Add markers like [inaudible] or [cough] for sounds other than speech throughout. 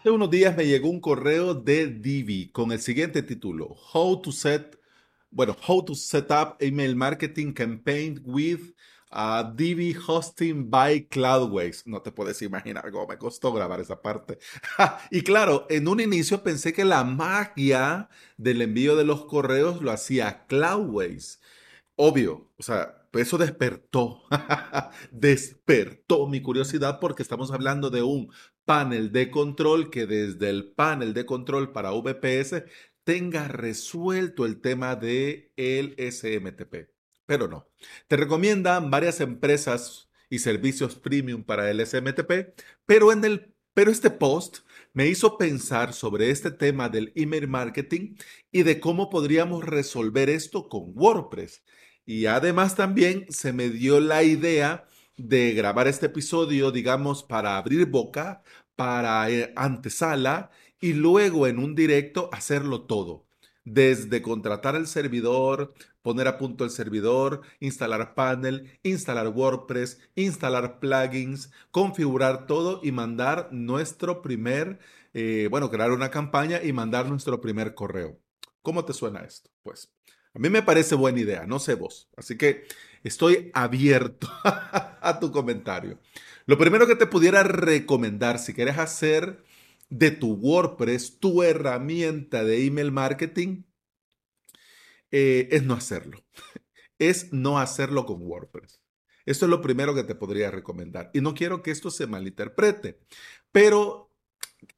Hace unos días me llegó un correo de Divi con el siguiente título: How to set, bueno, How to set up email marketing campaign with uh, Divi hosting by Cloudways. No te puedes imaginar cómo me costó grabar esa parte. [laughs] y claro, en un inicio pensé que la magia del envío de los correos lo hacía Cloudways. Obvio, o sea, eso despertó, [laughs] despertó mi curiosidad porque estamos hablando de un panel de control que desde el panel de control para VPS tenga resuelto el tema de el SMTP. Pero no. Te recomiendan varias empresas y servicios premium para el SMTP, pero en el pero este post me hizo pensar sobre este tema del email marketing y de cómo podríamos resolver esto con WordPress. Y además también se me dio la idea de grabar este episodio, digamos, para abrir boca, para eh, antesala y luego en un directo hacerlo todo. Desde contratar el servidor, poner a punto el servidor, instalar panel, instalar WordPress, instalar plugins, configurar todo y mandar nuestro primer, eh, bueno, crear una campaña y mandar nuestro primer correo. ¿Cómo te suena esto? Pues a mí me parece buena idea, no sé vos. Así que estoy abierto [laughs] a tu comentario. Lo primero que te pudiera recomendar si quieres hacer de tu WordPress tu herramienta de email marketing eh, es no hacerlo. [laughs] Es no hacerlo con WordPress. Esto es lo primero que te podría recomendar. Y no quiero que esto se malinterprete, pero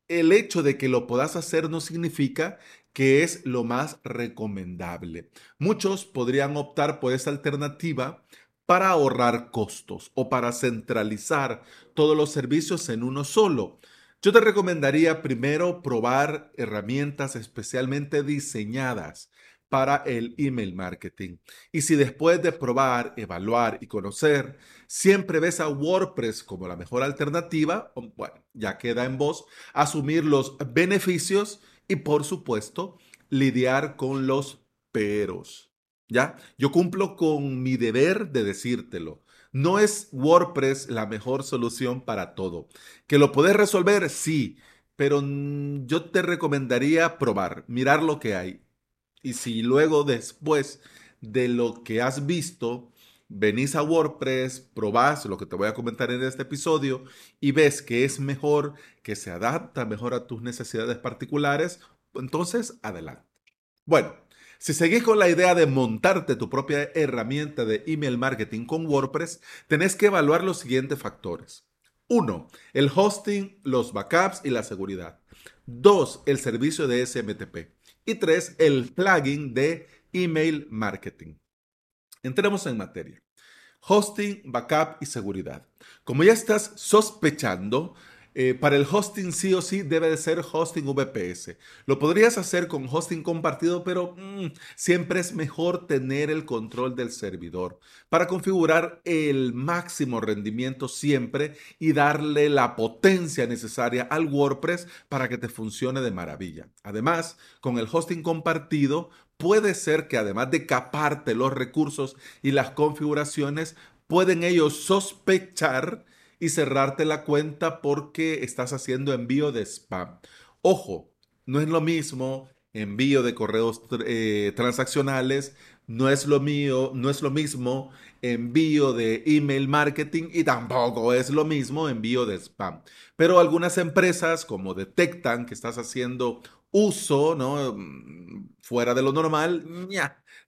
el hecho de que lo puedas hacer no significa que es lo más recomendable. Muchos podrían optar por esta alternativa para ahorrar costos o para centralizar todos los servicios en uno solo. Yo te recomendaría primero probar herramientas especialmente diseñadas para el email marketing. Y si después de probar, evaluar y conocer, siempre ves a WordPress como la mejor alternativa, bueno, ya queda en vos asumir los beneficios y por supuesto lidiar con los peros. ¿Ya? Yo cumplo con mi deber de decírtelo. No es WordPress la mejor solución para todo. ¿Que lo puedes resolver? Sí, pero yo te recomendaría probar, mirar lo que hay. Y si luego después de lo que has visto, venís a WordPress, probás lo que te voy a comentar en este episodio y ves que es mejor, que se adapta mejor a tus necesidades particulares, entonces adelante. Bueno, si seguís con la idea de montarte tu propia herramienta de email marketing con WordPress, tenés que evaluar los siguientes factores. 1. El hosting, los backups y la seguridad. 2. El servicio de SMTP. Y 3. El plugin de email marketing. Entremos en materia. Hosting, backup y seguridad. Como ya estás sospechando, eh, para el hosting sí o sí debe de ser hosting VPS. Lo podrías hacer con hosting compartido, pero mm, siempre es mejor tener el control del servidor para configurar el máximo rendimiento siempre y darle la potencia necesaria al WordPress para que te funcione de maravilla. Además, con el hosting compartido, puede ser que además de caparte los recursos y las configuraciones, pueden ellos sospechar y cerrarte la cuenta porque estás haciendo envío de spam. Ojo, no es lo mismo envío de correos eh, transaccionales, no es lo mío, no es lo mismo envío de email marketing y tampoco es lo mismo envío de spam. Pero algunas empresas como detectan que estás haciendo uso, ¿no? Fuera de lo normal,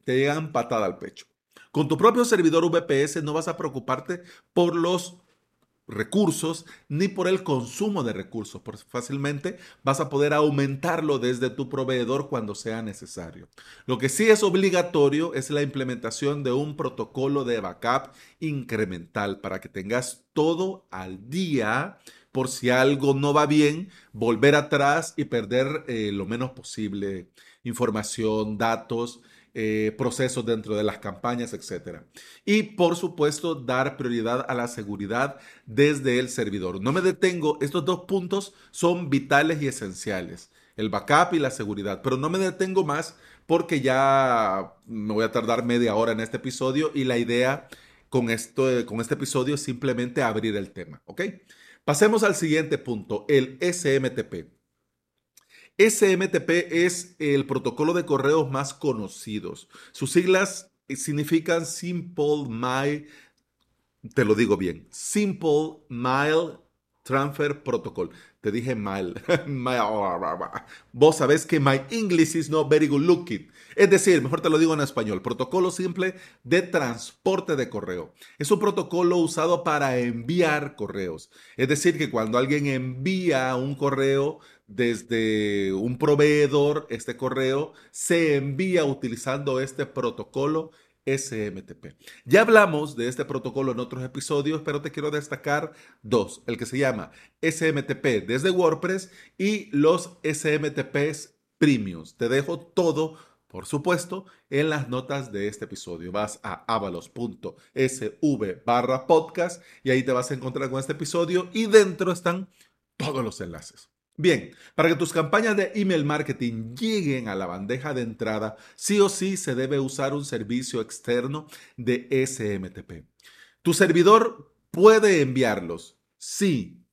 te llegan patada al pecho. Con tu propio servidor VPS no vas a preocuparte por los recursos ni por el consumo de recursos, porque fácilmente vas a poder aumentarlo desde tu proveedor cuando sea necesario. Lo que sí es obligatorio es la implementación de un protocolo de backup incremental para que tengas todo al día por si algo no va bien, volver atrás y perder eh, lo menos posible información, datos eh, procesos dentro de las campañas, etc. Y por supuesto, dar prioridad a la seguridad desde el servidor. No me detengo, estos dos puntos son vitales y esenciales, el backup y la seguridad, pero no me detengo más porque ya me voy a tardar media hora en este episodio y la idea con, esto, con este episodio es simplemente abrir el tema, ¿ok? Pasemos al siguiente punto, el SMTP. SMTP es el protocolo de correos más conocidos. Sus siglas significan Simple My, te lo digo bien, Simple Mile Transfer Protocol. Te dije mal. [laughs] Vos sabés que my English is not very good looking. Es decir, mejor te lo digo en español, protocolo simple de transporte de correo. Es un protocolo usado para enviar correos. Es decir, que cuando alguien envía un correo desde un proveedor, este correo se envía utilizando este protocolo SMTP. Ya hablamos de este protocolo en otros episodios, pero te quiero destacar dos, el que se llama SMTP desde WordPress y los SMTPs Premiums. Te dejo todo, por supuesto, en las notas de este episodio. Vas a avalos.sv barra podcast y ahí te vas a encontrar con este episodio y dentro están todos los enlaces. Bien, para que tus campañas de email marketing lleguen a la bandeja de entrada, sí o sí se debe usar un servicio externo de SMTP. Tu servidor puede enviarlos, sí,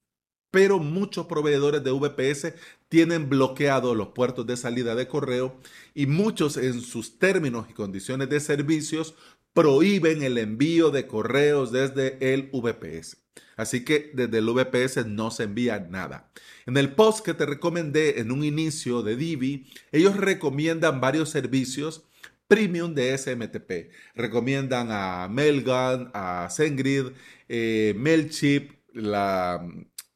pero muchos proveedores de VPS tienen bloqueados los puertos de salida de correo y muchos en sus términos y condiciones de servicios prohíben el envío de correos desde el VPS. Así que desde el VPS no se envía nada. En el post que te recomendé en un inicio de Divi, ellos recomiendan varios servicios premium de SMTP. Recomiendan a Mailgun, a SendGrid, eh, MailChimp, la,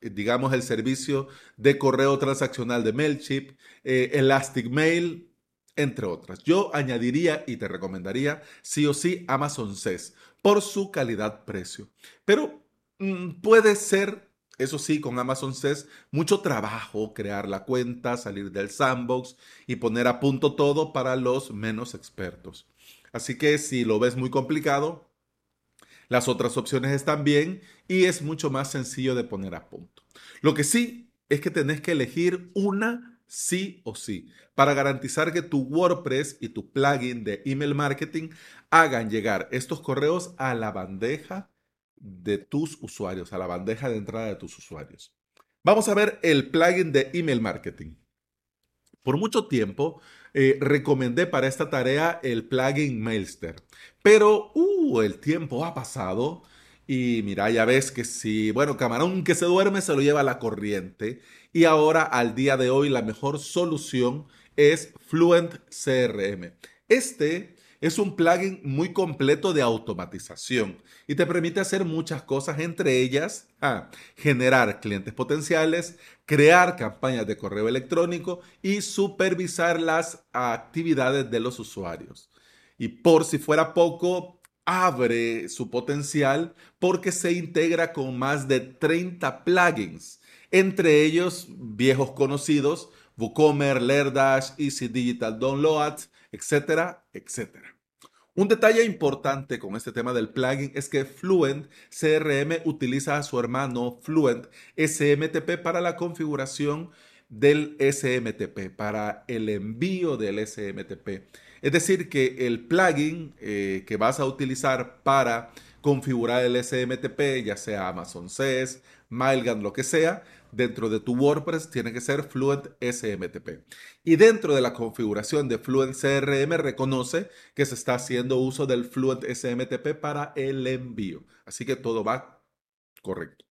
digamos el servicio de correo transaccional de MailChimp, eh, Elastic Mail, entre otras. Yo añadiría y te recomendaría sí o sí Amazon SES por su calidad-precio. Pero puede ser, eso sí, con Amazon SES, mucho trabajo crear la cuenta, salir del sandbox y poner a punto todo para los menos expertos. Así que si lo ves muy complicado, las otras opciones están bien y es mucho más sencillo de poner a punto. Lo que sí es que tenés que elegir una sí o sí para garantizar que tu WordPress y tu plugin de email marketing hagan llegar estos correos a la bandeja de tus usuarios, a la bandeja de entrada de tus usuarios. Vamos a ver el plugin de email marketing. Por mucho tiempo eh, recomendé para esta tarea el plugin Mailster, pero uh, el tiempo ha pasado y mira, ya ves que si, bueno, camarón que se duerme se lo lleva la corriente y ahora al día de hoy la mejor solución es Fluent CRM. Este es un plugin muy completo de automatización y te permite hacer muchas cosas, entre ellas generar clientes potenciales, crear campañas de correo electrónico y supervisar las actividades de los usuarios. Y por si fuera poco, abre su potencial porque se integra con más de 30 plugins, entre ellos viejos conocidos, WooCommerce, Lerdash, Easy Digital Downloads, etcétera, etcétera. Un detalle importante con este tema del plugin es que Fluent CRM utiliza a su hermano Fluent SMTP para la configuración del SMTP, para el envío del SMTP. Es decir, que el plugin eh, que vas a utilizar para configurar el SMTP, ya sea Amazon SES, Mailgun, lo que sea, dentro de tu WordPress tiene que ser Fluent SMTP. Y dentro de la configuración de Fluent CRM reconoce que se está haciendo uso del Fluent SMTP para el envío. Así que todo va correcto.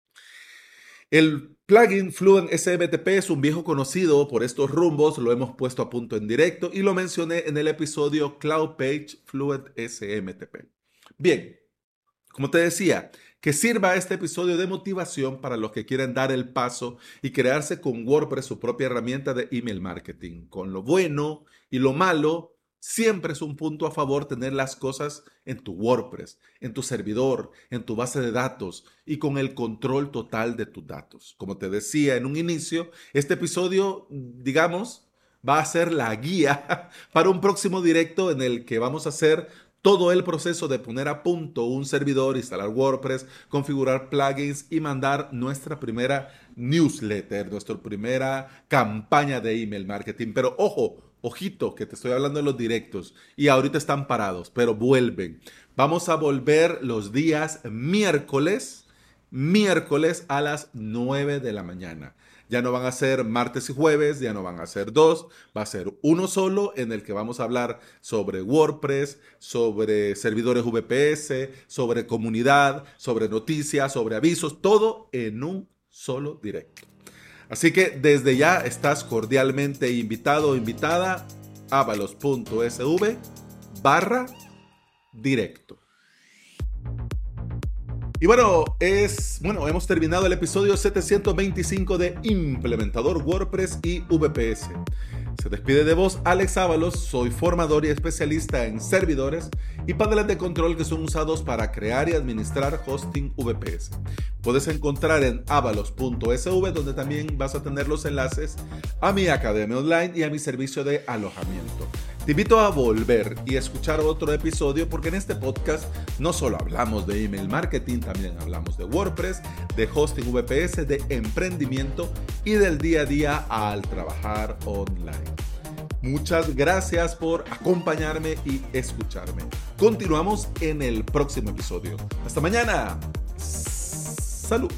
El plugin Fluent SMTP es un viejo conocido por estos rumbos, lo hemos puesto a punto en directo y lo mencioné en el episodio Cloud Page Fluent SMTP. Bien, como te decía, que sirva este episodio de motivación para los que quieren dar el paso y crearse con WordPress su propia herramienta de email marketing. Con lo bueno y lo malo, siempre es un punto a favor tener las cosas en tu WordPress, en tu servidor, en tu base de datos y con el control total de tus datos. Como te decía en un inicio, este episodio, digamos, va a ser la guía [laughs] para un próximo directo en el que vamos a hacer todo el proceso de poner a punto un servidor, instalar WordPress, configurar plugins y mandar nuestra primera newsletter, nuestra primera campaña de email marketing. Pero ojo, ojito, que te estoy hablando de los directos y ahorita están parados, pero vuelven. Vamos a volver los días miércoles, miércoles a las 9 de la mañana. Ya no van a ser martes y jueves, ya no van a ser dos, va a ser uno solo en el que vamos a hablar sobre WordPress, sobre servidores VPS, sobre comunidad, sobre noticias, sobre avisos, todo en un solo directo. Así que desde ya estás cordialmente invitado o invitada a avalos.sv barra directo. Y bueno, es bueno, hemos terminado el episodio 725 de Implementador WordPress y VPS. Se despide de vos Alex Ábalos, soy formador y especialista en servidores y paneles de control que son usados para crear y administrar hosting VPS. Puedes encontrar en avalos.sv donde también vas a tener los enlaces a mi academia online y a mi servicio de alojamiento. Te invito a volver y escuchar otro episodio porque en este podcast no solo hablamos de email marketing, también hablamos de WordPress, de hosting VPS, de emprendimiento y del día a día al trabajar online. Muchas gracias por acompañarme y escucharme. Continuamos en el próximo episodio. Hasta mañana. Salud.